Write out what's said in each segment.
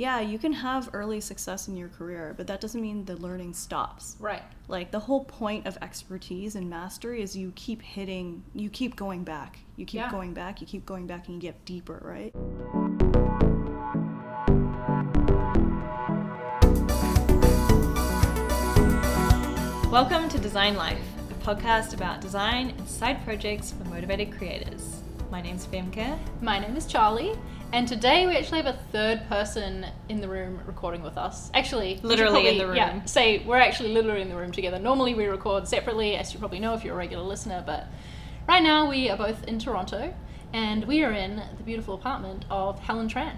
yeah, you can have early success in your career, but that doesn't mean the learning stops. Right. Like the whole point of expertise and mastery is you keep hitting, you keep going back. You keep Yeah. going back, you keep going back and you get deeper, right? Welcome to Design Life, a podcast about design and side projects for motivated creators. My name's Femke. My name is Charlie, and today we actually have a third person in the room recording with us. Actually, Literally in probably- the Yeah, room. say we're actually literally in the room together. Normally we record separately, as you probably know if you're a regular listener, but right now we are both in Toronto, and we are in the beautiful apartment of Helen Tran,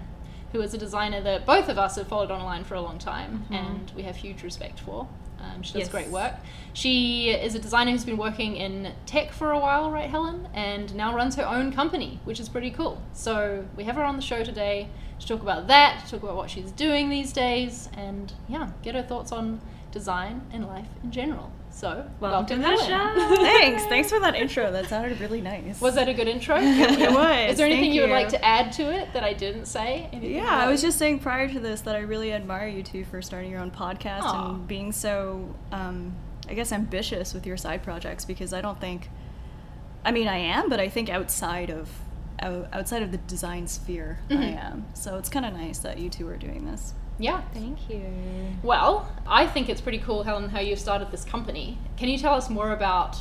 who is a designer that both of us have followed online for a long time, mm-hmm. and we have huge respect for. Um, she does Yes. great work. She is a designer who's been working in tech for a while, right, Helen? And now runs her own company, which is pretty cool. So we have her on the show today to talk about that, to talk about what she's doing these days, and yeah, get her thoughts on design and life in general. So Welcome, to the show. Thanks. Thanks for that intro. That sounded really nice. Was that a good intro? It was. Is there anything Thank you would like to add to it that I didn't say? Anything Yeah, I was just saying prior to this that I really admire you two for starting your own podcast Aw. and being so, um, I guess, ambitious with your side projects because I don't think, I mean, I am, but I think outside of outside of the design sphere, I Mhm. am. So it's kind of nice that you two are doing this. Yeah. Thank you. Well, I think it's pretty cool, Helen, how you started this company. Can you tell us more about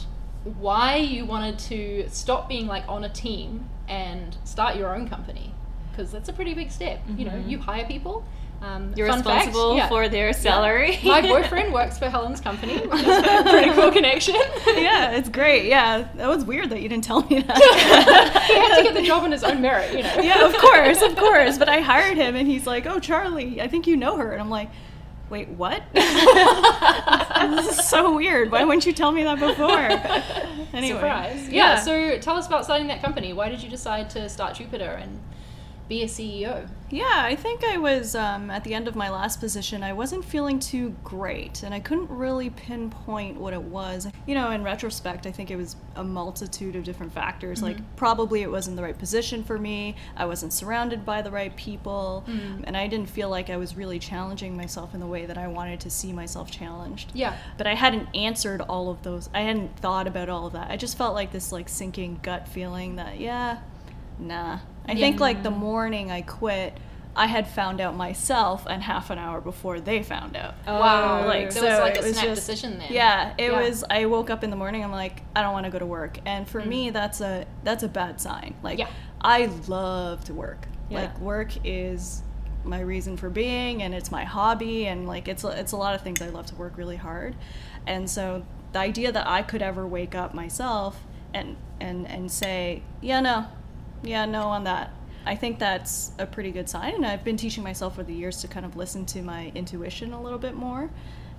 why you wanted to stop being like on a team and start your own company? Because that's a pretty big step. You know, Mhm. you hire people. Um, You're fun fact, responsible yeah. for their salary. My boyfriend works for Helen's company, which is a pretty cool connection. yeah, it's great. Yeah, that was weird that you didn't tell me that. he had to get the job on his own merit, you know. yeah, of course, of course. But I hired him, and he's like, "Oh, Charlie, I think you know her," and I'm like. Wait, what? this is so weird. Why wouldn't you tell me that before? Anyway, Surprise. Yeah, so tell us about starting that company. Why did you decide to start Jupiter and be a CEO? Yeah, I think I was um, at the end of my last position. I wasn't feeling too great, and I couldn't really pinpoint what it was. You know, in retrospect, I think it was a multitude of different factors. Like, probably it wasn't the right position for me, I wasn't surrounded by the right people, and I didn't feel like I was really challenging myself in the way that I wanted to see myself challenged. Yeah. But I hadn't answered all of those. I hadn't thought about all of that. I just felt like this like sinking gut feeling that yeah, nah. I think like the morning I quit, I had found out myself and half an hour before they found out. Oh. Wow. Like, there so it was like it a was snap just- decision then. Yeah, it Yeah. was. I woke up in the morning. I'm like, I don't want to go to work, and for me, mm-hmm. that's a that's a bad sign. Like, Yeah. I love to work. Yeah. Like, work is my reason for being, and it's my hobby, and like, it's it's a lot of things. I love to work really hard, and so the idea that I could ever wake up myself and and and say, yeah, no, yeah, no on that. I think that's a pretty good sign, and I've been teaching myself for the years to kind of listen to my intuition a little bit more.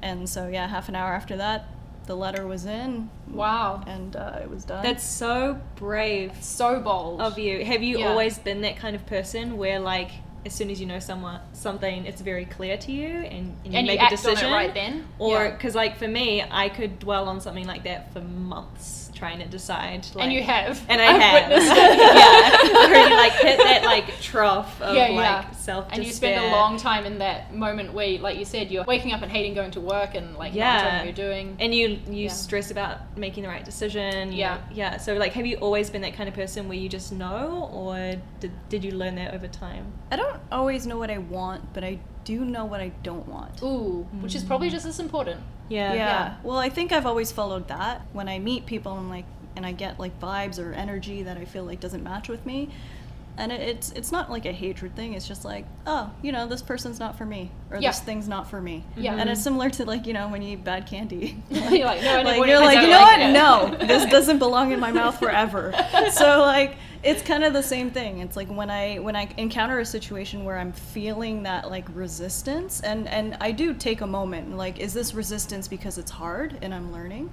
And so, yeah, half an hour after that, the letter was in, Wow. and uh, it was done. That's so brave So bold. of you. Have you Yeah. always been that kind of person where like as soon as you know someone something it's very clear to you and, and you And you make act a on it decision right then? or Yeah. because like for me i could dwell on something like that for months trying to decide like, and you have. and i I've have yeah where you like hit that like trough of Yeah, like yeah. self And you spend a long time in that moment where, like you said, you're waking up and hating going to work and like not enjoying Yeah. what you're doing. and you you Yeah. stress about making the right decision you Yeah. yeah so like have you always been that kind of person where you just know or did, did you learn that over time I don't always know what I want, but I do know what I don't want. Ooh, which is probably mm. just as important. yeah yeah. Well, I think I've always followed that. When I meet people, I'm like, and I get like vibes or energy that I feel like doesn't match with me. And it, it's it's not like a hatred thing. It's just like, oh, you know, this person's not for me, or Yeah. this thing's not for me. Yeah. And it's mm-hmm. similar to like you know when you eat bad candy. You're like, no, like you're like, you know I what? it." No, this doesn't belong in my mouth forever. so like, it's kind of the same thing. It's like when I when I encounter a situation where I'm feeling that like resistance, and and I do take a moment. Like, is this resistance because it's hard and I'm learning,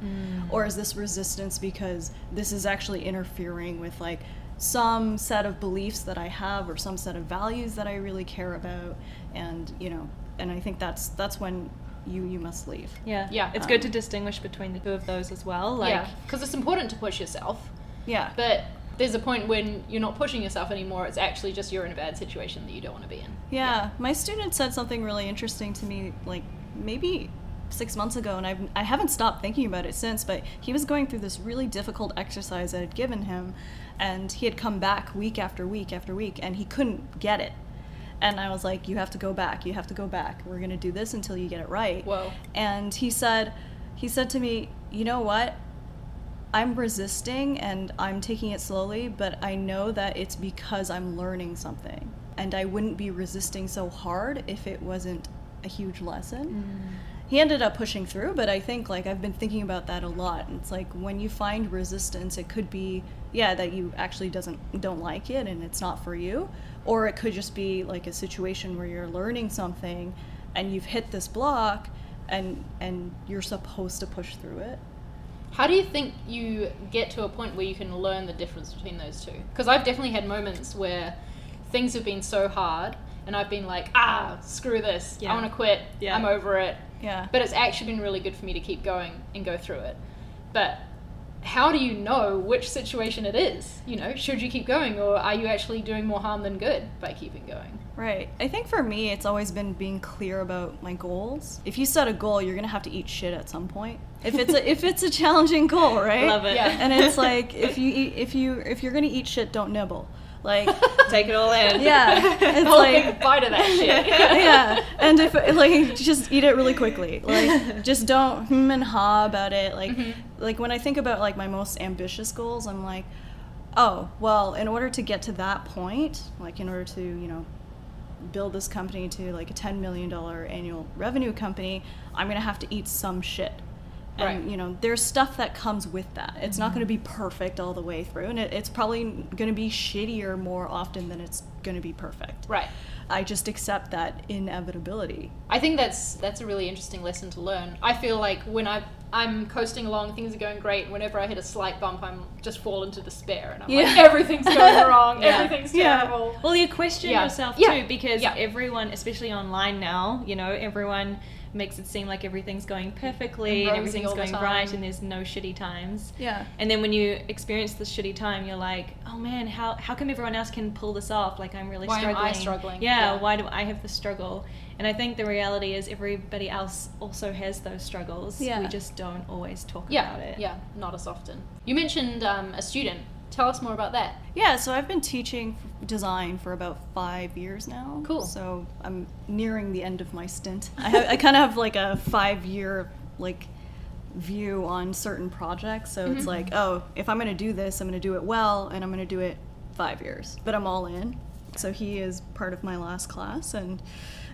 or is this resistance because this is actually interfering with like some set of beliefs that I have or some set of values that I really care about, and you know, and I think that's that's when you you must leave. Yeah. Yeah. It's Um, good to distinguish between the two of those as well. Like yeah, because it's important to push yourself. Yeah. But there's a point when you're not pushing yourself anymore. It's actually just you're in a bad situation that you don't want to be in. Yeah, my student said something really interesting to me, like maybe six months ago, and I've, I haven't stopped thinking about it since. But he was going through this really difficult exercise that I'd given him, and he had come back week after week after week, and he couldn't get it. And I was like, You have to go back, you have to go back. We're going to do this until you get it right. Whoa. And he said, He said to me, You know what? I'm resisting and I'm taking it slowly, but I know that it's because I'm learning something. And I wouldn't be resisting so hard if it wasn't a huge lesson. Mm. He ended up pushing through, but I think like I've been thinking about that a lot. And it's like when you find resistance, it could be yeah that you actually doesn't don't like it and it's not for you, or it could just be like a situation where you're learning something and you've hit this block and and you're supposed to push through it. How do you think you get to a point where you can learn the difference between those two? Because I've definitely had moments where things have been so hard and I've been like, ah, screw this. Yeah. I want to quit. Yeah. I'm over it. Yeah. But it's actually been really good for me to keep going and go through it. But how do you know which situation it is? You know, should you keep going or are you actually doing more harm than good by keeping going? Right. I think for me, it's always been being clear about my goals. If you set a goal, you're gonna have to eat shit at some point. If it's a if it's a challenging goal, right? Love it. Yeah. And it's like if you eat, if you if you're gonna eat shit, don't nibble. Like Take it all in. yeah, it's Whole like big bite of that shit. yeah. And if like just eat it really quickly. Like just don't hmm and ha about it. Like like when I think about like my most ambitious goals, I'm like, oh well, in order to get to that point, like in order to you know build this company to like a $10 million annual revenue company, I'm going to have to eat some shit. And, Right. you know, there's stuff that comes with that. It's not going to be perfect all the way through, and it, it's probably going to be shittier more often than it's going to be perfect. Right. I just accept that inevitability. I think that's that's a really interesting lesson to learn. I feel like when I I'm coasting along, things are going great. Whenever I hit a slight bump, I'm just fall into despair, and I'm like, Yeah. everything's going wrong, Yeah. everything's Yeah. terrible. Well, you question Yeah. yourself Yeah. too because Yeah. everyone, especially online now, you know, everyone makes it seem like everything's going perfectly And and, everything's going right and there's no shitty times. Yeah. And then when you experience the shitty time, you're like, oh man, how, how come everyone else can pull this off? Like I'm really struggling. Why am I struggling. struggling? Yeah, Yeah. why do I have the struggle? And I think the reality is everybody else also has those struggles. Yeah. We just don't always talk Yeah, about it. yeah, not as often. You mentioned um, a student. Tell us more about that. Yeah, so I've been teaching design for about five years now. Cool. So I'm nearing the end of my stint. I, have, I kind of have like a five year like view on certain projects. So it's mm-hmm. like, oh, if I'm going to do this, I'm going to do it well, and I'm going to do it five years. But I'm all in. So he is part of my last class, and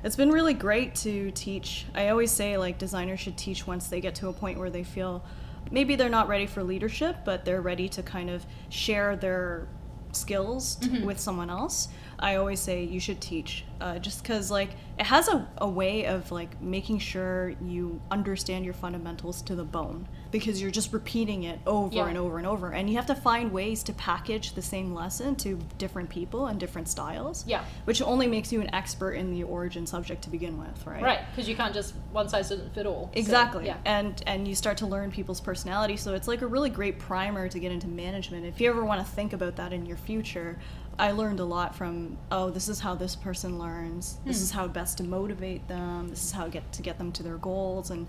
it's been really great to teach. I always say like designers should teach once they get to a point where they feel maybe they're not ready for leadership, but they're ready to kind of share their skills t- mm-hmm. with someone else. I always say you should teach, uh, just because like it has a, a way of like making sure you understand your fundamentals to the bone because you're just repeating it over Yeah. and over and over, and you have to find ways to package the same lesson to different people and different styles. Yeah. which only makes you an expert in the origin subject to begin with, right? Right, because you can't just one size doesn't fit all. So, Exactly. yeah. And and you start to learn people's personality. So it's like a really great primer to get into management. If you ever want to think about that in your future, I learned a lot from oh, this is how this person learns. This is hmm. how best to motivate them. This is how get to get them to their goals and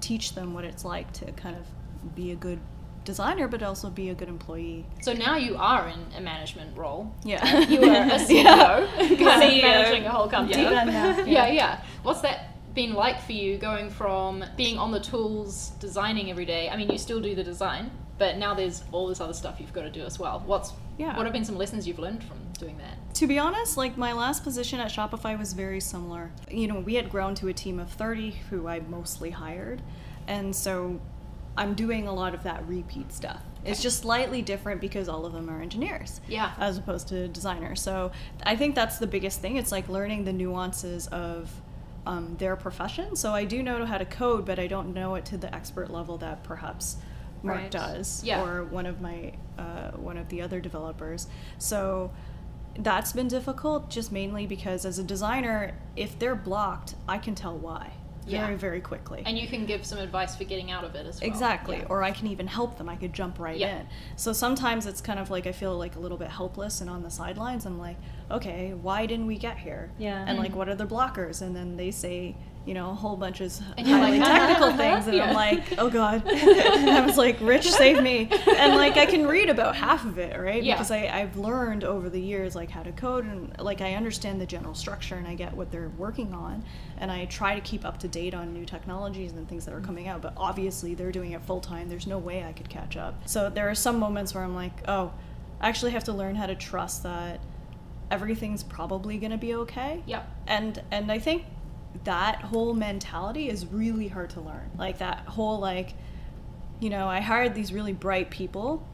teach them what it's like to kind of be a good designer but also be a good employee. So now you are in a management role. Yeah. You are a CEO, Yeah. kind of managing a whole company. End now. yeah, yeah. What's that been like for you going from being on the tools, designing every day? I mean, you still do the design, but now there's all this other stuff you've got to do as well. What's Yeah. what have been some lessons you've learned from doing that? To be honest, like my last position at Shopify was very similar. You know, we had grown to a team of 30 who I mostly hired. And so I'm doing a lot of that repeat stuff. It's just slightly different because all of them are engineers. Yeah. As opposed to designers. So I think that's the biggest thing. It's like learning the nuances of um, their profession. So I do know how to code, but I don't know it to the expert level that perhaps Mark Right. does Yeah. or one of my uh, one of the other developers. So that's been difficult just mainly because as a designer, if they're blocked, I can tell why. Yeah. very very quickly. And you can give some advice for getting out of it as well. Exactly. Yeah. Or I can even help them. I could jump right in. So sometimes it's kind of like I feel like a little bit helpless and on the sidelines. I'm like, okay, why didn't we get here? Yeah. And like, Mhm. what are the blockers? And then they say, you know, a whole bunch of highly like, technical things. And Yeah. I'm like, oh God. and I was like, Rich, save me. And like, I can read about half of it, right? Yeah. Because I, I've learned over the years, like, how to code and like, I understand the general structure and I get what they're working on. And I try to keep up to date on new technologies and things that are mm. coming out. But obviously, they're doing it full time. There's no way I could catch up. So there are some moments where I'm like, oh, I actually have to learn how to trust that everything's probably going to be okay Yep. and and i think that whole mentality is really hard to learn. Like that whole like you know i hired these really bright people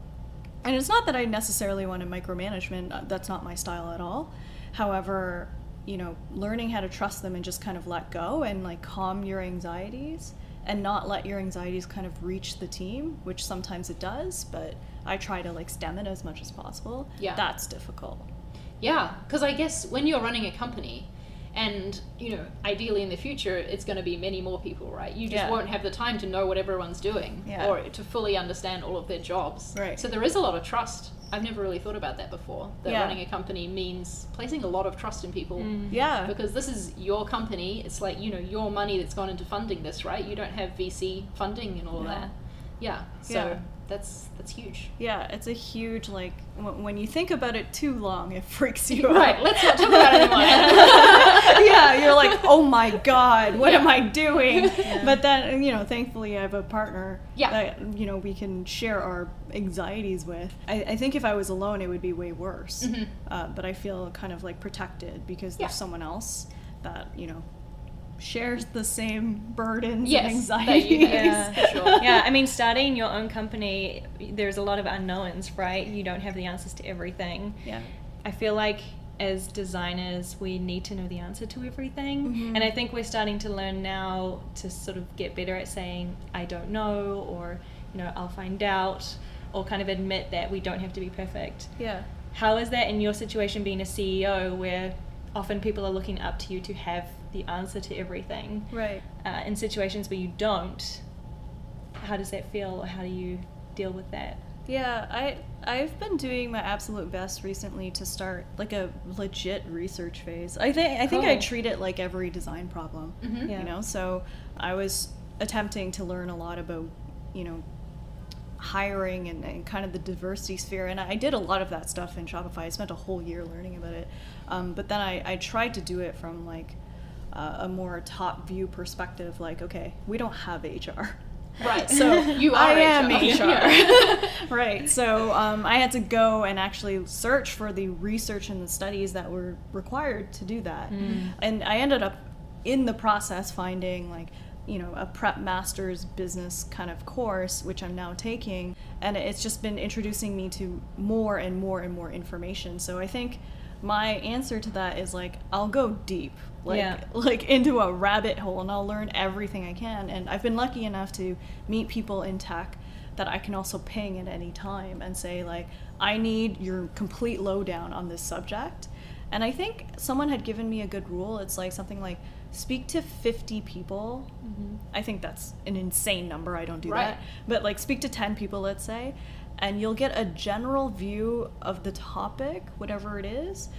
and it's not that i necessarily want to micromanagement uh, that's not my style at all. However you know learning how to trust them and just kind of let go and like calm your anxieties and not let your anxieties kind of reach the team which sometimes it does but i try to like stem it as much as possible. Yeah. that's difficult. Yeah, because I guess when you're running a company, and you know, ideally in the future, it's going to be many more people, right? You just Yeah. won't have the time to know what everyone's doing Yeah. or to fully understand all of their jobs. Right. So there is a lot of trust. I've never really thought about that before. That Yeah. running a company means placing a lot of trust in people. Mm. yeah Because this is your company, it's like you know your money that's gone into funding this, right? You don't have VC funding and all No. that. Yeah, so Yeah. that's that's huge. Yeah, it's a huge like w- when you think about it too long, it freaks you out. Right, let's not talk about it anymore. yeah, you're like, oh my god, what Yeah. am I doing? But then you know, thankfully, I have a partner Yeah. that you know we can share our anxieties with. I, I think if I was alone, it would be way worse. Mhm. Uh, but I feel kind of like protected because Yeah. there's someone else that you know shares the same burdens Yes, and that anxieties. you have, sure. yeah, I mean, starting your own company, there's a lot of unknowns, right? You don't have the answers to everything. yeah. I feel like as designers, we need to know the answer to everything. Mhm. And I think we're starting to learn now to sort of get better at saying, I don't know, or, you know, I'll find out, or kind of admit that we don't have to be perfect. Yeah. How is that in your situation being a CEO where often people are looking up to you to have the answer to everything? Right. Uh, in situations where you don't, how does that feel? Or how do you deal with that? Yeah, I I've been doing my absolute best recently to start like a legit research phase. I think I think I treat it like every design problem. Mhm. Yeah. You know, so I was attempting to learn a lot about, you know, hiring and, and kind of the diversity sphere and I did a lot of that stuff in Shopify. I spent a whole year learning about it. Um, but then I, I tried to do it from like uh, a more top view perspective like okay, we don't have HR. Right. So you are I am HR. HR. Right. So um, I had to go and actually search for the research and the studies that were required to do that. And I ended up in the process finding like you know a prep master's business kind of course which i'm now taking and it's just been introducing me to more and more and more information so i think my answer to that is like i'll go deep like Yeah. like into a rabbit hole and I'll learn everything I can. And I've been lucky enough to meet people in tech that I can also ping at any time and say like I need your complete lowdown on this subject. And I think someone had given me a good rule. It's like something like speak to 50 people. Mm-hmm. I think that's an insane number. I don't do Right. that. But like speak to 10 people, let's say, and you'll get a general view of the topic, whatever it is,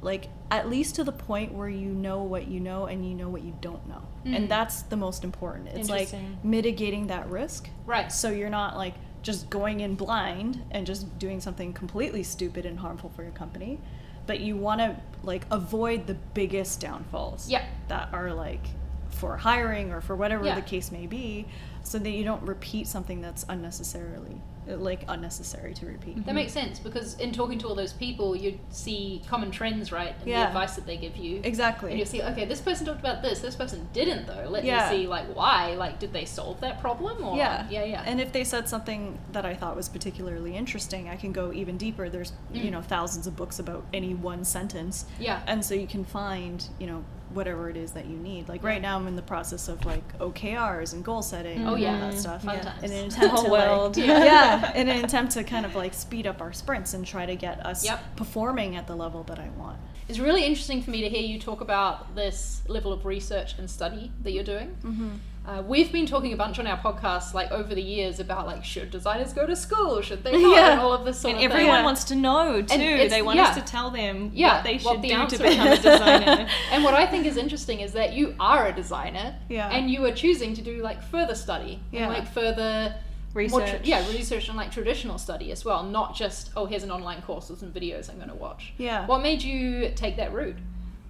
like at least to the point where you know what you know and you know what you don't know. Mm. And that's the most important. It's like mitigating that risk. Right. So you're not like just going in blind and just doing something completely stupid and harmful for your company, but you want to like avoid the biggest downfalls Yeah. that are like for hiring or for whatever Yeah. the case may be so that you don't repeat something that's unnecessarily like unnecessary to repeat. That makes sense because in talking to all those people, you see common trends, right? And the advice that they give you. Exactly. And you'll see, okay, this person talked about this, this person didn't though. Let Yeah. me see, like, why? Like, did they solve that problem? Or yeah yeah, yeah. and if they said something that i thought was particularly interesting i can go even deeper there's you Mm. know thousands of books about any one sentence Yeah. and so you can find you know whatever it is that you need like right now i'm in the process of like okrs and goal setting Oh, and yeah. all that stuff Fun Yeah. times. in an attempt whole to world. like, Yeah. yeah in an attempt to kind of like speed up our sprints and try to get us Yep. performing at the level that i want it's really interesting for me to hear you talk about this level of research and study that you're doing. Mm-hmm. Uh, we've been talking a bunch on our podcast, like over the years, about like should designers go to school, should they not, Yeah. and all of this sort And of everyone thing. wants to know too. They want yeah. us to tell them Yeah, what they what should the do answer to become a designer. and what I think is interesting is that you are a designer, Yeah. and you are choosing to do like further study Yeah. and like further more tra- Research. yeah, research and like traditional study as well, not just oh here's an online course with some videos I'm going to watch. Yeah. What made you take that route?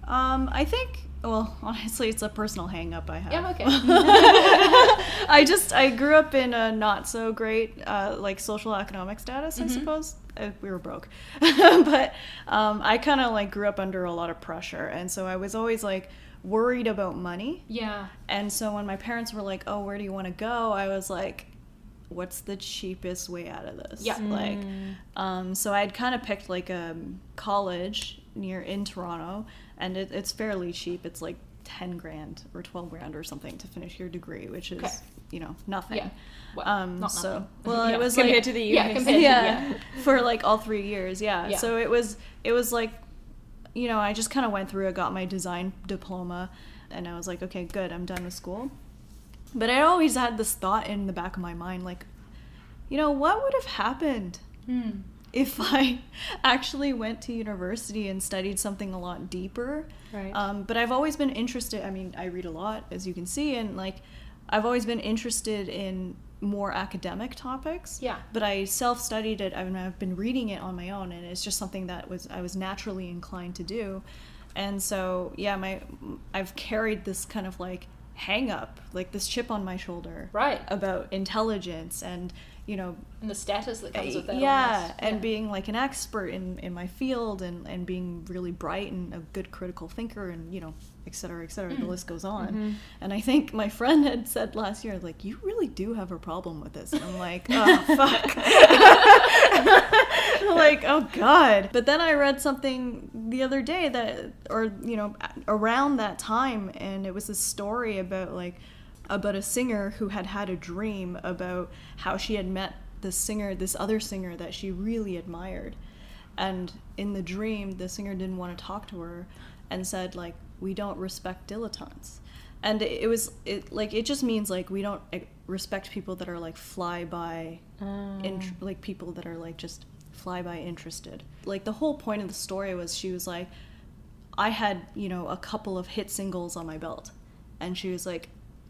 Um, I think. Well, honestly, it's a personal hang up I have. Yeah, okay. I just I grew up in a not so great uh, like social economic status, I suppose. Uh, we were broke, but um, I kind of like grew up under a lot of pressure, and so I was always like worried about money. Yeah. And so when my parents were like, "Oh, where do you want to go?" I was like, "What's the cheapest way out of this?" Yeah. Like, um, so I'd kind of picked like a college near in Toronto, and it, it's fairly cheap. It's like ten grand or twelve grand or something to finish your degree, which is Okay. you know nothing. Yeah. Well, Um, not so nothing. well, Yeah. it was Compared like, to the Yeah, US. compared to- yeah, for like all three years yeah. Yeah. so it was it was like you know i just kind of went through i got my design diploma and i was like okay good i'm done with school but i always had this thought in the back of my mind like you know what would have happened Hmm. If i actually went to university and studied something a lot deeper Right. um, but i've always been interested i mean i read a lot as you can see and like i've always been interested in more academic topics Yeah. but I self studied it. I mean, I've been reading it on my own, and it's just something that was I was naturally inclined to do. And so, yeah, my I've carried this kind of like hang up, like this chip on my shoulder, Right. about intelligence and you know And the status that comes with that. yeah almost. and Yeah. being like an expert in, in my field and, and being really bright and a good critical thinker and you know et cetera et cetera Mm. the list goes on Mm-hmm. and i think my friend had said last year like you really do have a problem with this and i'm like oh fuck like oh god but then i read something the other day that or you know around that time and it was a story about like about a singer who had had a dream about how she had met this singer this other singer that she really admired. And in the dream the singer didn't want to talk to her and said like we don't respect dilettantes. And it, was it like it just means like we don't eh, respect people that are like fly by Oh. int- like people that are like just fly by interested. Like the whole point of the story was she was like i had you know a couple of hit singles on my belt. And she was like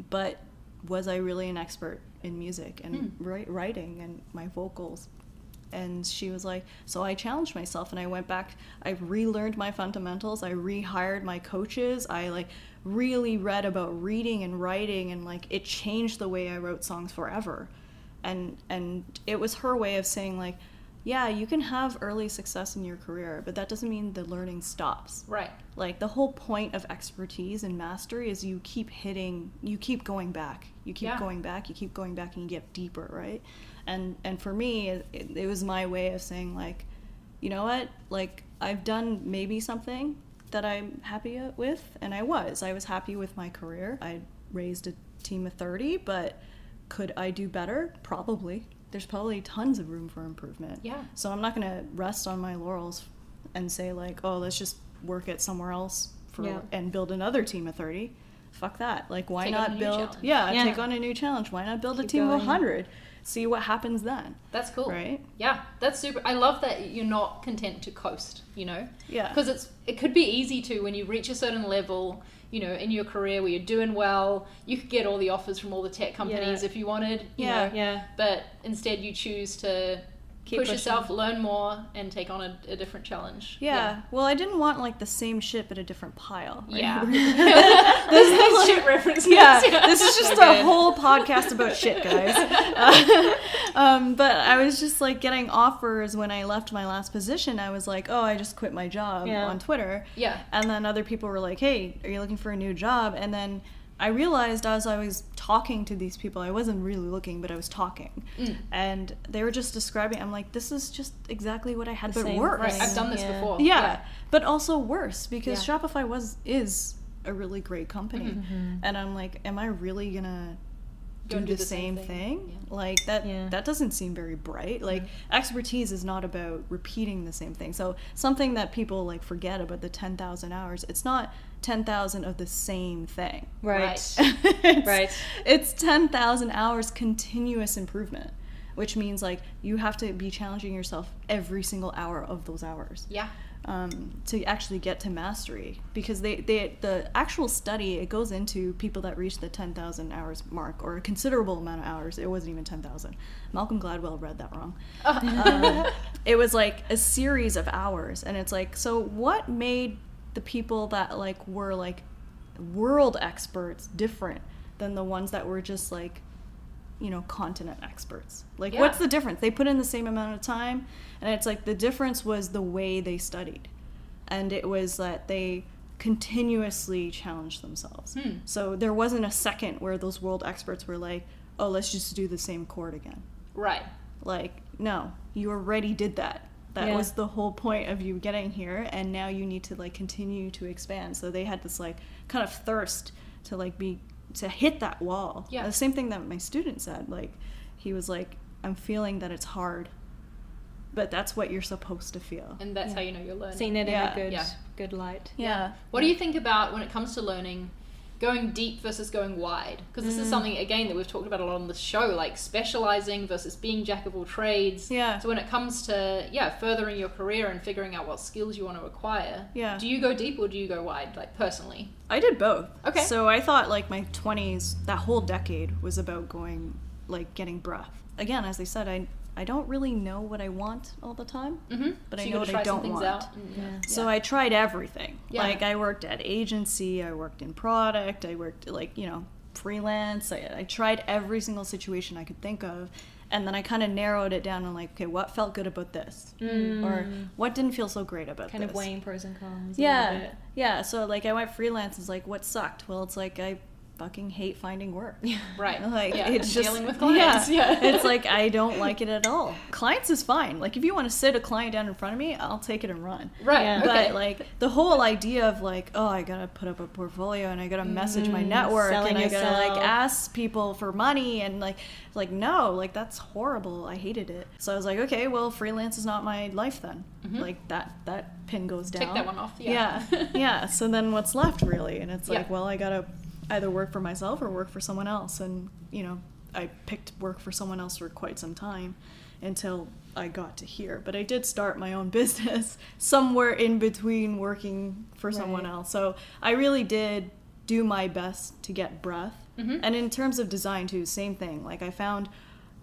but was i really an expert in music and hmm. wri- writing and my vocals? And she was like so i challenged myself and i went back i relearned my fundamentals i rehired my coaches i like really read about reading and writing and like it changed the way i wrote songs forever. And and it was her way of saying like yeah you can have early success in your career but that doesn't mean the learning stops. Right. like the whole point of expertise and mastery is you keep hitting you keep going back. You keep Yeah. going back you keep going back and you get deeper right? And and for me it, it, it was my way of saying like you know what? Like i've done maybe something that i'm happy with and i was. I was happy with my career. I raised a team of 30 but could i do better? Probably there's probably tons of room for improvement Yeah. so i'm not going to rest on my laurels and say like oh let's just work it somewhere else for Yeah. and build another team of 30 fuck that like why Take not build yeah, Yeah. take on a new challenge why not build a Keep team of going. 100 see what happens then That's cool. Right? Yeah, that's super. I love that you're not content to coast. You know. Yeah. Because it's it could be easy to when you reach a certain level. You know, in your career where you're doing well, you could get all the offers from all the tech companies Yeah. if you wanted. You Yeah. Know, Yeah. But instead, you choose to Keep push pushing. yourself, learn more, and take on a, a different challenge. yeah. well i didn't want like the same shit but a different pile right? Yeah. this is like- shit references. yeah, this is just Okay. a whole podcast about shit, guys. Uh, um, but I was just like getting offers when I left my last position. I was like, oh, I just quit my job Yeah. on Twitter. Yeah. And then other people were like, hey, are you looking for a new job? And then I realized as I was talking to these people, I wasn't really looking, but I was talking. Mm. And they were just describing, I'm like, this is just exactly what I had, The but same worse. Right. I've done this Yeah. before. Yeah, but also worse because Yeah. Shopify was is a really great company, Mm-hmm. and I'm like, am I really gonna do, Go the, same, thing, like that Yeah. that doesn't seem very bright. Like expertise is not about repeating the same thing. So something that people like forget about the 10,000 hours it's not 10,000 of the same thing. Right. it's, Right. It's 10,000 hours continuous improvement, which means like you have to be challenging yourself every single hour of those hours. Yeah. Um, to actually get to mastery. Because they, they, the actual study, it goes into people that reach the 10,000 hours mark or a considerable amount of hours. It wasn't even 10,000. Malcolm Gladwell read that wrong. Um, it was like a series of hours. And it's like, so what made the people that like were like world experts different than the ones that were just like you know continent experts like Yeah. what's the difference they put in the same amount of time and it's like the difference was the way they studied and it was that they continuously challenged themselves Hmm. so there wasn't a second where those world experts were like oh let's just do the same chord again Right. like no you already did that that Yeah. was the whole point of you getting here and now you need to like continue to expand so they had this like kind of thirst to like be to hit that wall Yeah. the same thing that my student said like he was like i'm feeling that it's hard but that's what you're supposed to feel And that's Yeah. how you know you're learning. Seeing it Yeah. in a good, Yeah. good light. yeah What do you think about when it comes to learning, going deep versus going wide? Because this is mm. something again that we've talked about a lot on the show, like specializing versus being jack of all trades. Yeah. So when it comes to yeah furthering your career and figuring out what skills you want to acquire, Yeah. do you go deep or do you go wide? Like personally. I did both. Okay. So I thought like my 20s, that whole decade was about going like getting breath. Again, as I said, I I don't really know what I want all the time. Mm-hmm. But so I know what I try some don't want. out. and- Yeah. So I tried everything. Yeah. Like I worked at agency, I worked in product, I worked like, you know, freelance. I, I tried every single situation I could think of. And then I kind of narrowed it down and like, okay, what felt good about this? Or what didn't feel so great about Kind this? Kind of weighing pros and cons. Yeah, yeah. So like I went freelance. It's like what sucked. Well, it's like I fucking hate finding work. Yeah. Right. Like yeah. it's just dealing with clients. Yeah. it's like I don't like it at all. Clients is fine. Like if you want to sit a client down in front of me, I'll take it and run. right. Yeah. Okay. But like the whole idea of like, oh, I gotta put up a portfolio and I gotta message my Mm, network selling and I gotta like ask people for money and like, like no, like that's horrible. I hated it. So I was like, okay, well, freelance is not my life then. Like that that pin goes down. Take that one off, yeah. Yeah. yeah. So then what's left really? And it's like, Yeah. well, I gotta either work for myself or work for someone else. And you know, I picked work for someone else for quite some time until I got to here. But I did start my own business somewhere in between working for someone else. So I really did do my best to get breath. Mhm. And in terms of design too, same thing. Like I found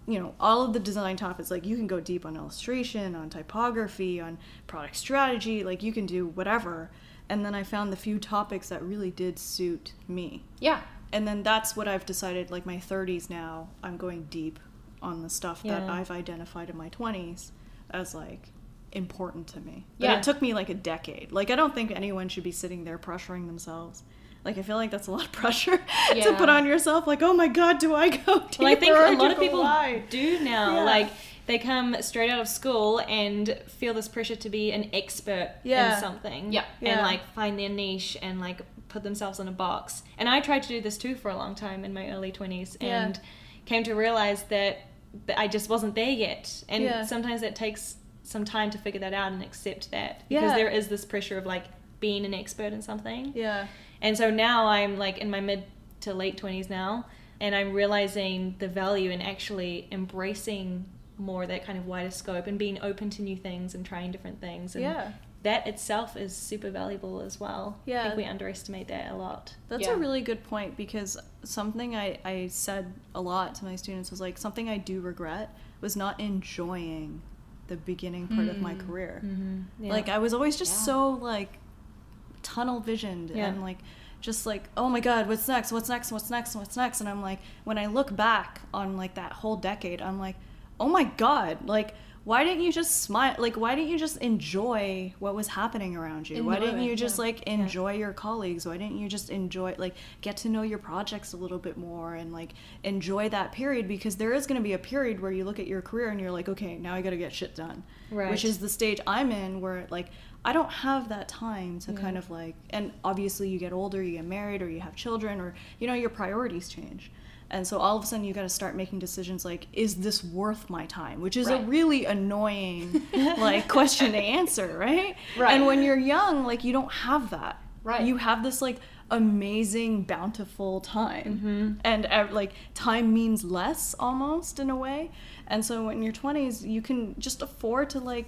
you know all of the design topics like you can go deep on illustration on typography on product strategy like you can do whatever and then i found the few topics that really did suit me yeah. and then that's what I've decided. Like my 30s now, I'm going deep on the stuff that I've identified in my 20s as like important to me. But Yeah. it took me like a decade. Like I don't think anyone should be sitting there pressuring themselves. Like I feel like that's a lot of pressure to put on yourself. Like oh my god, do I go deep Well, I think a lot of people wide? do now. Yeah. Like they come straight out of school and feel this pressure to be an expert Yeah. in something. Yeah. And Yeah. like find their niche and like put themselves in a box. And I tried to do this too for a long time in my early 20s Yeah. and came to realize that, I just wasn't there yet. And Yeah. sometimes it takes some time to figure that out and accept that because Yeah. there is this pressure of like being an expert in something. Yeah. And so now I'm like in my mid to late 20s now, and I'm realizing the value in actually embracing more that kind of wider scope and being open to new things and trying different things. And Yeah. that itself is super valuable as well. I Yeah. think we underestimate that a lot. That's Yeah. a really good point because something I, I said a lot to my students was like something I do regret was not enjoying the beginning part of my Mm. career. Mm-hmm. Like I was always just Yeah. so like tunnel visioned Yeah. and like just like oh my god what's next what's next what's next what's next and I'm like when I look back on like that whole decade I'm like oh my god like why didn't you just smile like why didn't you just enjoy what was happening around you In why didn't moment, you just yeah. like enjoy your colleagues why didn't you just enjoy like get to know your projects a little bit more and like enjoy that period because there is going to be a period where you look at your career and you're like okay now i got to get shit done Right. which is the stage i'm in where like I don't have that time to Yeah. kind of like, and obviously you get older, you get married, or you have children, or you know your priorities change, and so all of a sudden you got to start making decisions like, is this worth my time? Which is a really annoying like question to answer, right? Right. And when you're young, like you don't have that. Right. You have this like amazing, bountiful time, and uh, like time means less almost in a way. And so in your 20s, you can just afford to like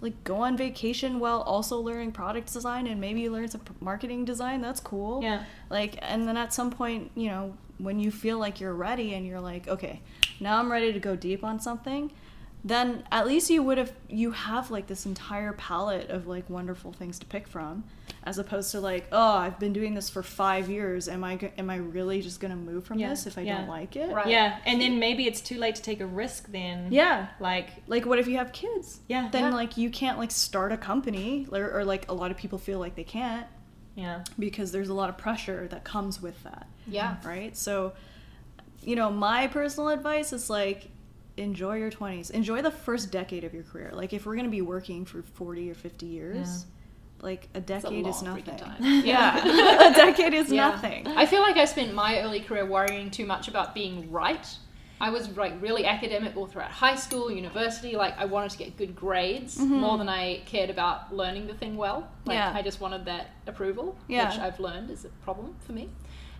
like go on vacation while also learning product design and maybe learn some marketing design that's cool Yeah. like and then at some point you know when you feel like you're ready and you're like okay now i'm ready to go deep on something then at least you would have you have like this entire palette of like wonderful things to pick from as opposed to like oh i've been doing this for five years am i am i really just gonna move from Yeah, this if i yeah. don't like it Right. Yeah, and then maybe it's too late to take a risk then. yeah Like, like what if you have kids Yeah. then Yeah. like you can't like start a company or, or like a lot of people feel like they can't yeah. because there's a lot of pressure that comes with that Yeah. right so you know my personal advice is like enjoy your 20s enjoy the first decade of your career like if we're going to be working for 40 or 50 years like a It's a decade is nothing time. yeah a decade is Yeah. nothing I feel like I spent my early career worrying too much about being right. I was like really academic all throughout high school, university. Like I wanted to get good grades mm-hmm. more than I cared about learning the thing well. Like Yeah. I just wanted that approval, Yeah. which I've learned is a problem for me.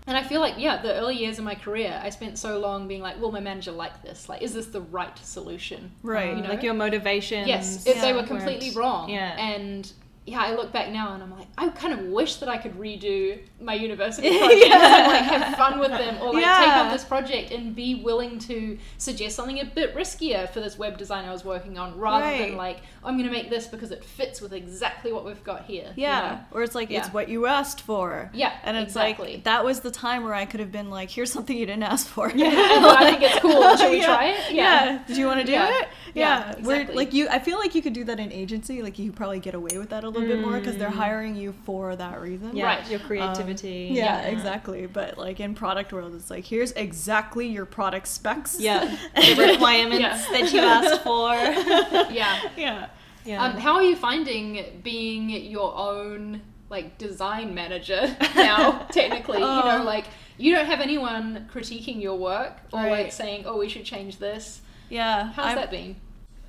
And I feel like yeah, the early years of my career, I spent so long being like, will my manager like this? Like, is this the right solution? right You know? Like your motivation. Yes, if they were weren't- completely wrong. Yeah. And yeah, I look back now and I'm like, I kind of wish that I could redo my university projects and like have fun with them or like take Yeah. up this project and be willing to suggest something a bit riskier for this web design I was working on rather Right. than like, I'm gonna make this because it fits with exactly what we've got here. you yeah know? or it's like it's what you asked for Yeah, and it's exactly. like that was the time where i could have been like here's something you didn't ask for and I think it's cool. Should we Yeah. try it? yeah. Did you want to do Yeah. it? Yeah, exactly. like you, I feel like you could do that in agency. Like you could probably get away with that a little bit more because they're hiring you for that reason. Yeah, Right. your creativity. Um, yeah, exactly. But like in product world, it's like here's exactly your product specs. Yeah. The requirements Yeah. that you asked for. Yeah. yeah. Yeah. Um, how are you finding being your own like design manager now? technically, you know, Oh. like you don't have anyone critiquing your work or like saying, "Oh, we should change this." Yeah. How's I'm- that been?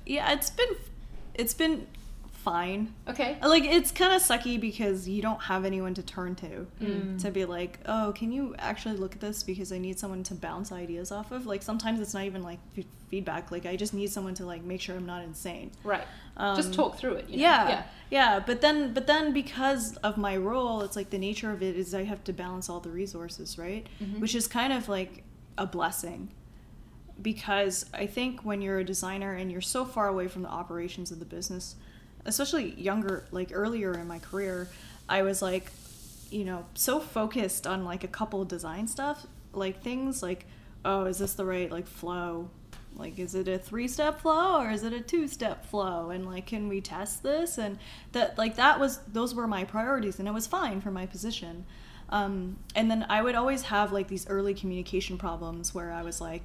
Yeah, it's been, it's been fine. Okay. Like it's kind of sucky because you don't have anyone to turn to Mm. to be like, oh, can you actually look at this because I need someone to bounce ideas off of. Like sometimes it's not even like f- feedback. Like I just need someone to like make sure I'm not insane. Right. Um, Just talk through it. You know? yeah, Yeah. yeah, But then, but then because of my role, it's like the nature of it is I have to balance all the resources, right? Mhm. Which is kind of like a blessing because I think when you're a designer and you're so far away from the operations of the business, especially younger, like earlier in my career, I was like, you know, so focused on like a couple design stuff, like things like, oh, is this the right like flow? Like, is it a three step flow or is it a two step flow? And like, can we test this? And that, like, that was, those were my priorities and it was fine for my position. Um, and then I would always have like these early communication problems where I was like,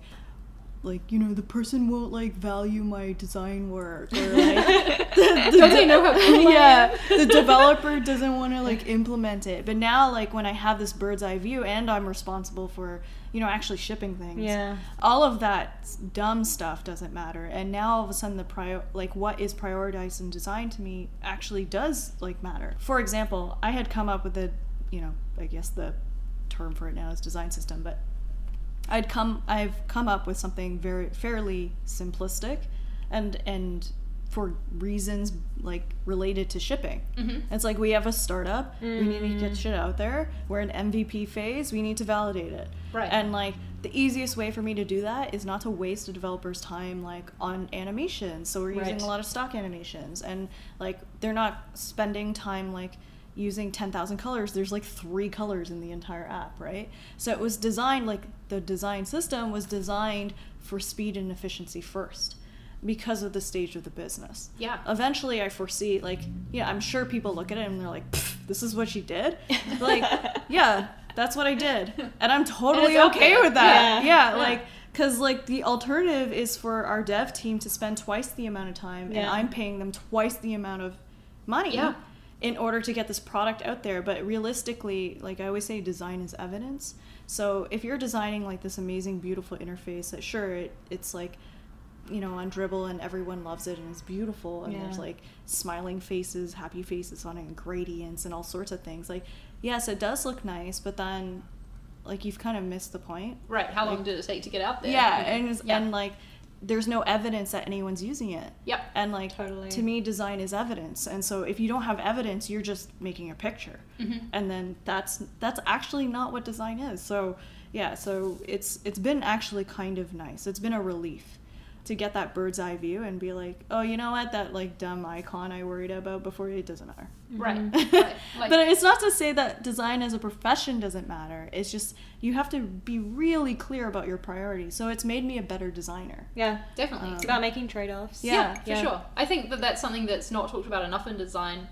like you know the person won't like value my design work or like the, Don't they know how cool I yeah the developer doesn't want to like implement it. But now like when i have this bird's eye view and i'm responsible for you know actually shipping things Yeah. all of that dumb stuff doesn't matter. And now all of a sudden the prior like what is prioritized in design to me actually does like matter. For example i had come up with a you know i guess the term for it now is design system but I'd come I've come up with something very fairly simplistic and and for reasons like related to shipping. Mhm. It's like we have a startup, we need to get shit out there. We're in MVP phase, we need to validate it. Right. And like the easiest way for me to do that is not to waste a developer's time like on animations. So we're using Right. a lot of stock animations and like they're not spending time like using 10,000 colors. There's like 3 colors in the entire app, right? So it was designed like the design system was designed for speed and efficiency first because of the stage of the business. Yeah. Eventually I foresee like yeah, I'm sure people look at it and they're like, "This is what she did?" like, yeah, that's what I did. And I'm totally it's okay okay. with that. Yeah. Yeah, like cuz like the alternative is for our dev team to spend twice the amount of time and I'm paying them twice the amount of money Yeah. In order to get this product out there. But realistically, like I always say, design is evidence. So if you're designing like this amazing, beautiful interface that sure it, it's like you know on Dribbble and everyone loves it and it's beautiful and there's like smiling faces happy faces on it and gradients and all sorts of things like yes it does look nice but then like you've kind of missed the point Right. How long did it take to get out there? yeah and Yeah. and like there's no evidence that anyone's using it Yep. and like Totally. to me design is evidence and so if you don't have evidence you're just making a picture Mm-hmm. and then that's that's actually not what design is so yeah so it's it's been actually kind of nice it's been a relief to get that bird's eye view and be like oh you know what that like dumb icon i worried about before it doesn't matter Right. Mm-hmm. right. Like, but it's not to say that design as a profession doesn't matter it's just you have to be really clear about your priorities so it's made me a better designer Yeah. definitely. It's about making trade offs. Yeah, yeah, for yeah. sure. I think that that's something that's not talked about enough in design.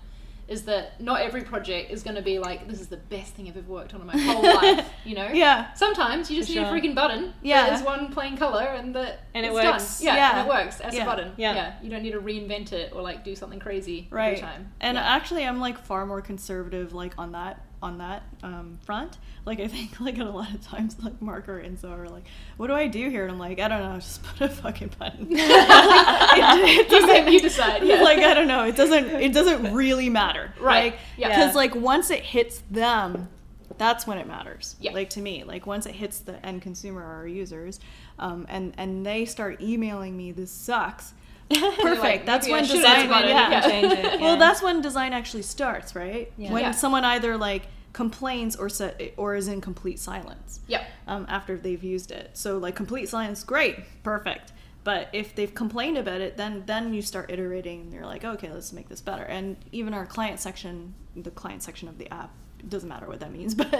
Is that not every project is going to be like this is the best thing I've ever worked on in my whole life, you know? yeah Sometimes you just For need a freaking button. Yeah. There's one plain color and that And it it's works. Done. Yeah, Yeah. And it works as Yeah. a button. Yeah. You don't need to reinvent it or like do something crazy right every time. and yeah. actually i'm like far more conservative like on that on that um, front like i think like a lot of times like mark or enzo are like what do i do here and i'm like i don't know just put a fucking button it, it You doesn't you decide. Yeah. like i don't know it doesn't it doesn't really matter Right. like Yeah. because like once it hits them that's when it matters Yeah. like to me like once it hits the end consumer or our users um, and and they start emailing me this sucks perfect like, that's when design bought it, yeah. yeah. Change it. well that's when design actually starts right Yeah. when Yeah. someone either like complains or sa- or is in complete silence Yep. um, after they've used it so like complete silence great perfect but if they've complained about it then then you start iterating and you're like okay let's make this better and even our client section the client section of the app it doesn't matter what that means but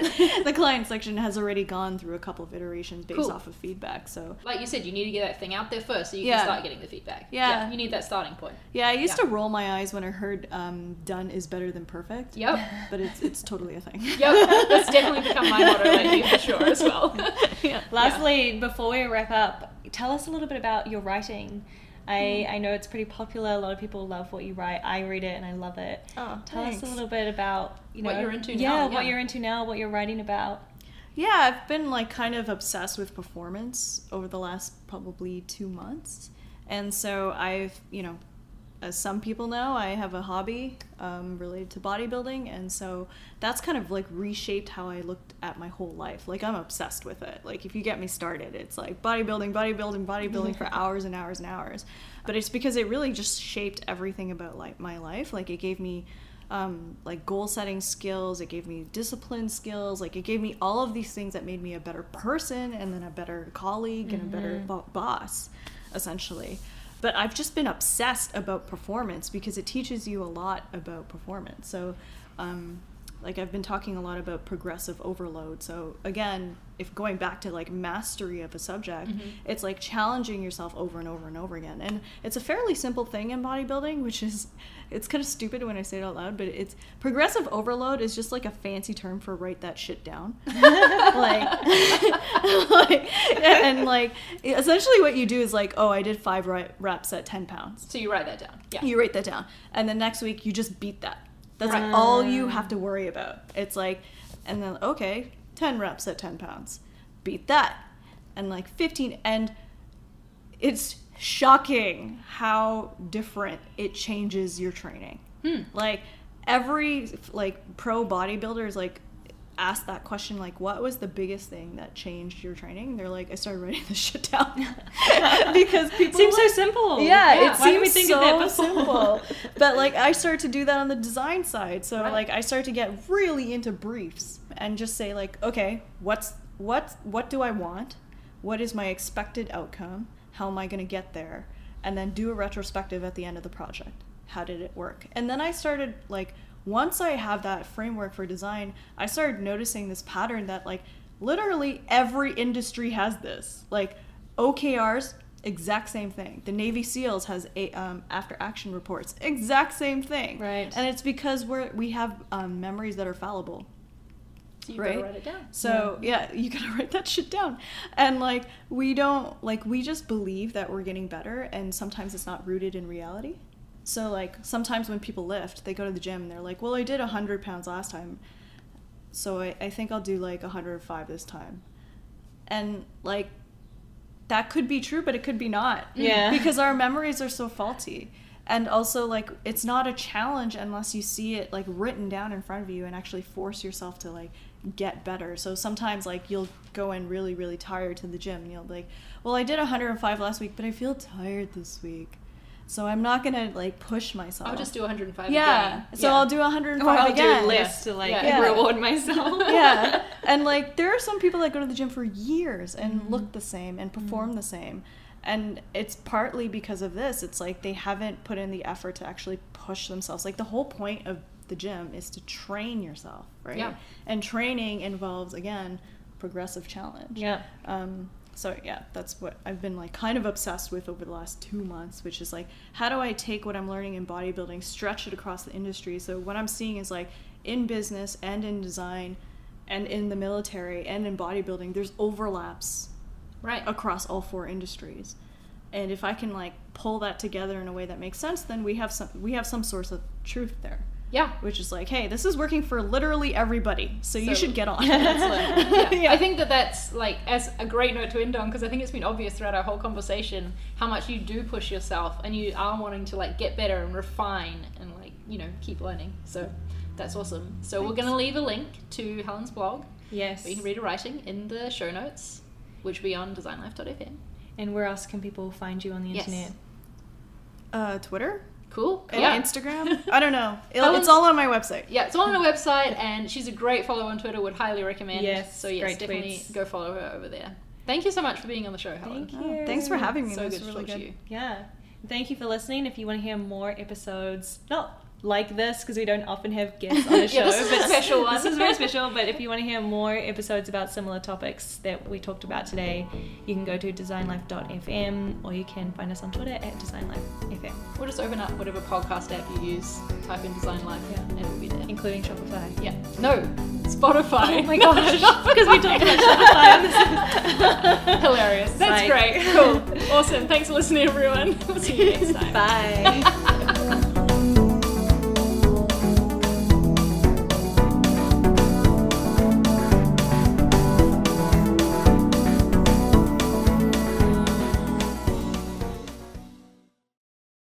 the client section has already gone through a couple of iterations based Cool. off of feedback so Like you said, you need to get that thing out there first so you Yeah. can start getting the feedback. Yeah. You need that starting point. yeah i used Yeah. to roll my eyes when i heard um, done is better than perfect Yep. but it's it's totally a thing Yep. That's definitely become my motto lately for sure as well. yeah. Lastly, before we wrap up, tell us a little bit about your writing. I, I know it's pretty popular. A lot of people love what you write. I read it and I love it. Oh, Tell us a little bit about you know What you're into yeah, now, what you're into now, what you're writing about. Yeah, I've been like kind of obsessed with performance over the last probably two months. And so I've, you know, as some people know, I have a hobby um, related to bodybuilding. And so that's kind of like reshaped how I looked at my whole life. Like I'm obsessed with it. Like if you get me started, it's like bodybuilding, bodybuilding, bodybuilding for hours and hours and hours. But it's because it really just shaped everything about like my life. Like it gave me um, like goal setting skills. It gave me discipline skills. Like it gave me all of these things that made me a better person and then a better colleague and a better bo- boss, essentially. But I've just been obsessed about performance because it teaches you a lot about performance. So, um, like I've been talking a lot about progressive overload. So again, if going back to like mastery of a subject, mm-hmm. it's like challenging yourself over and over and over again. And it's a fairly simple thing in bodybuilding, which is it's kind of stupid when I say it out loud, but it's progressive overload is just like a fancy term for write that shit down. like, like and like essentially what you do is like, oh, I did 5 reps at 10 pounds. So you write that down. Yeah. You write that down. And then next week you just beat that. That's Right. all you have to worry about. It's like, and then, okay, 10 reps at 10 pounds. Beat that. And like 15. And it's shocking how different it changes your training. Hmm. Like every like pro bodybuilder is like asked that question like what was the biggest thing that changed your training they're like i started writing this shit down because people Seems so simple. yeah, Yeah, it why seems think of that so before? simple. But like I started to do that on the design side. So Right. like I started to get really into briefs and just say like, okay, what's what what do I want? What is my expected outcome? How am I going to get there? And then do a retrospective at the end of the project. How did it work? And then I started like once I have that framework for design, I started noticing this pattern that like literally every industry has this. Like OKRs, exact same thing. The Navy SEALs has a um, after action reports, exact same thing. Right. And it's because we're we have um, memories that are fallible. So you Right. gotta write it down. So yeah. you gotta write that shit down. And like we don't like we just believe that we're getting better, and sometimes it's not rooted in reality. So like sometimes when people lift, they go to the gym and they're like, "Well, I did 100 pounds last time, so I, I think I'll do like 105 this time," and like that could be true, but it could be not. Yeah. because our memories are so faulty. And also, like, it's not a challenge unless you see it like written down in front of you and actually force yourself to like get better. So sometimes, like, you'll go in really, really tired to the gym, and you'll be like, "Well, I did 105 last week, but I feel tired this week, so I'm not gonna like push myself." I'll just do 105 yeah. again. So I'll do 105 Or I'll again. do lists to like Yeah. reward myself. yeah and like there are some people that go to the gym for years and Mm-hmm. look the same and perform the same and it's partly because of this it's like they haven't put in the effort to actually push themselves like the whole point of the gym is to train yourself right Yeah. and training involves again progressive challenge Yeah. um, so yeah, that's what I've been like kind of obsessed with over the last two months, which is like how do I take what I'm learning in bodybuilding, stretch it across the industry. So what I'm seeing is like in business and in design, and in the military and in bodybuilding, there's overlaps Right. across all four industries. And if I can like pull that together in a way that makes sense, then we have some we have some source of truth there, Yeah. which is like, hey, this is working for literally everybody, so, you should get on. Excellent. Yeah. Yeah. I think that that's like as a great note to end on because I think it's been obvious throughout our whole conversation how much you do push yourself and you are wanting to like get better and refine and like you know keep learning. So that's awesome. So we're gonna leave a link to Helen's blog Yes. where you can read her writing in the show notes, which will be on designlife.fm. And where else can people find you on the Yes. internet? uh, Twitter Cool. and yeah. Instagram. I don't know. It, it's all on my website. Yeah, it's all on her website, and she's a great follow on Twitter. Would highly recommend. Yes, so yes, great definitely tweets. go follow her over there. Thank you so much for being on the show, Helen. Thank Oh, you. thanks for having me. So It good was to really talk good. to you. Yeah. Thank you for listening. If you want to hear more episodes, not like this because we don't often have guests on the show. Yeah, this is a special one. This is very special. But if you want to hear more episodes about similar topics that we talked about today, you can go to designlife.fm or you can find us on Twitter at designlifefm, We'll just open up whatever podcast app you use, type in Design Life, Yeah. and it'll be there. including Shopify. Yeah. No, Spotify. Oh my gosh, because we talked about Shopify. Hilarious. That's Psych. great. Cool. Awesome. Thanks for listening, everyone. We'll see you next time. Bye.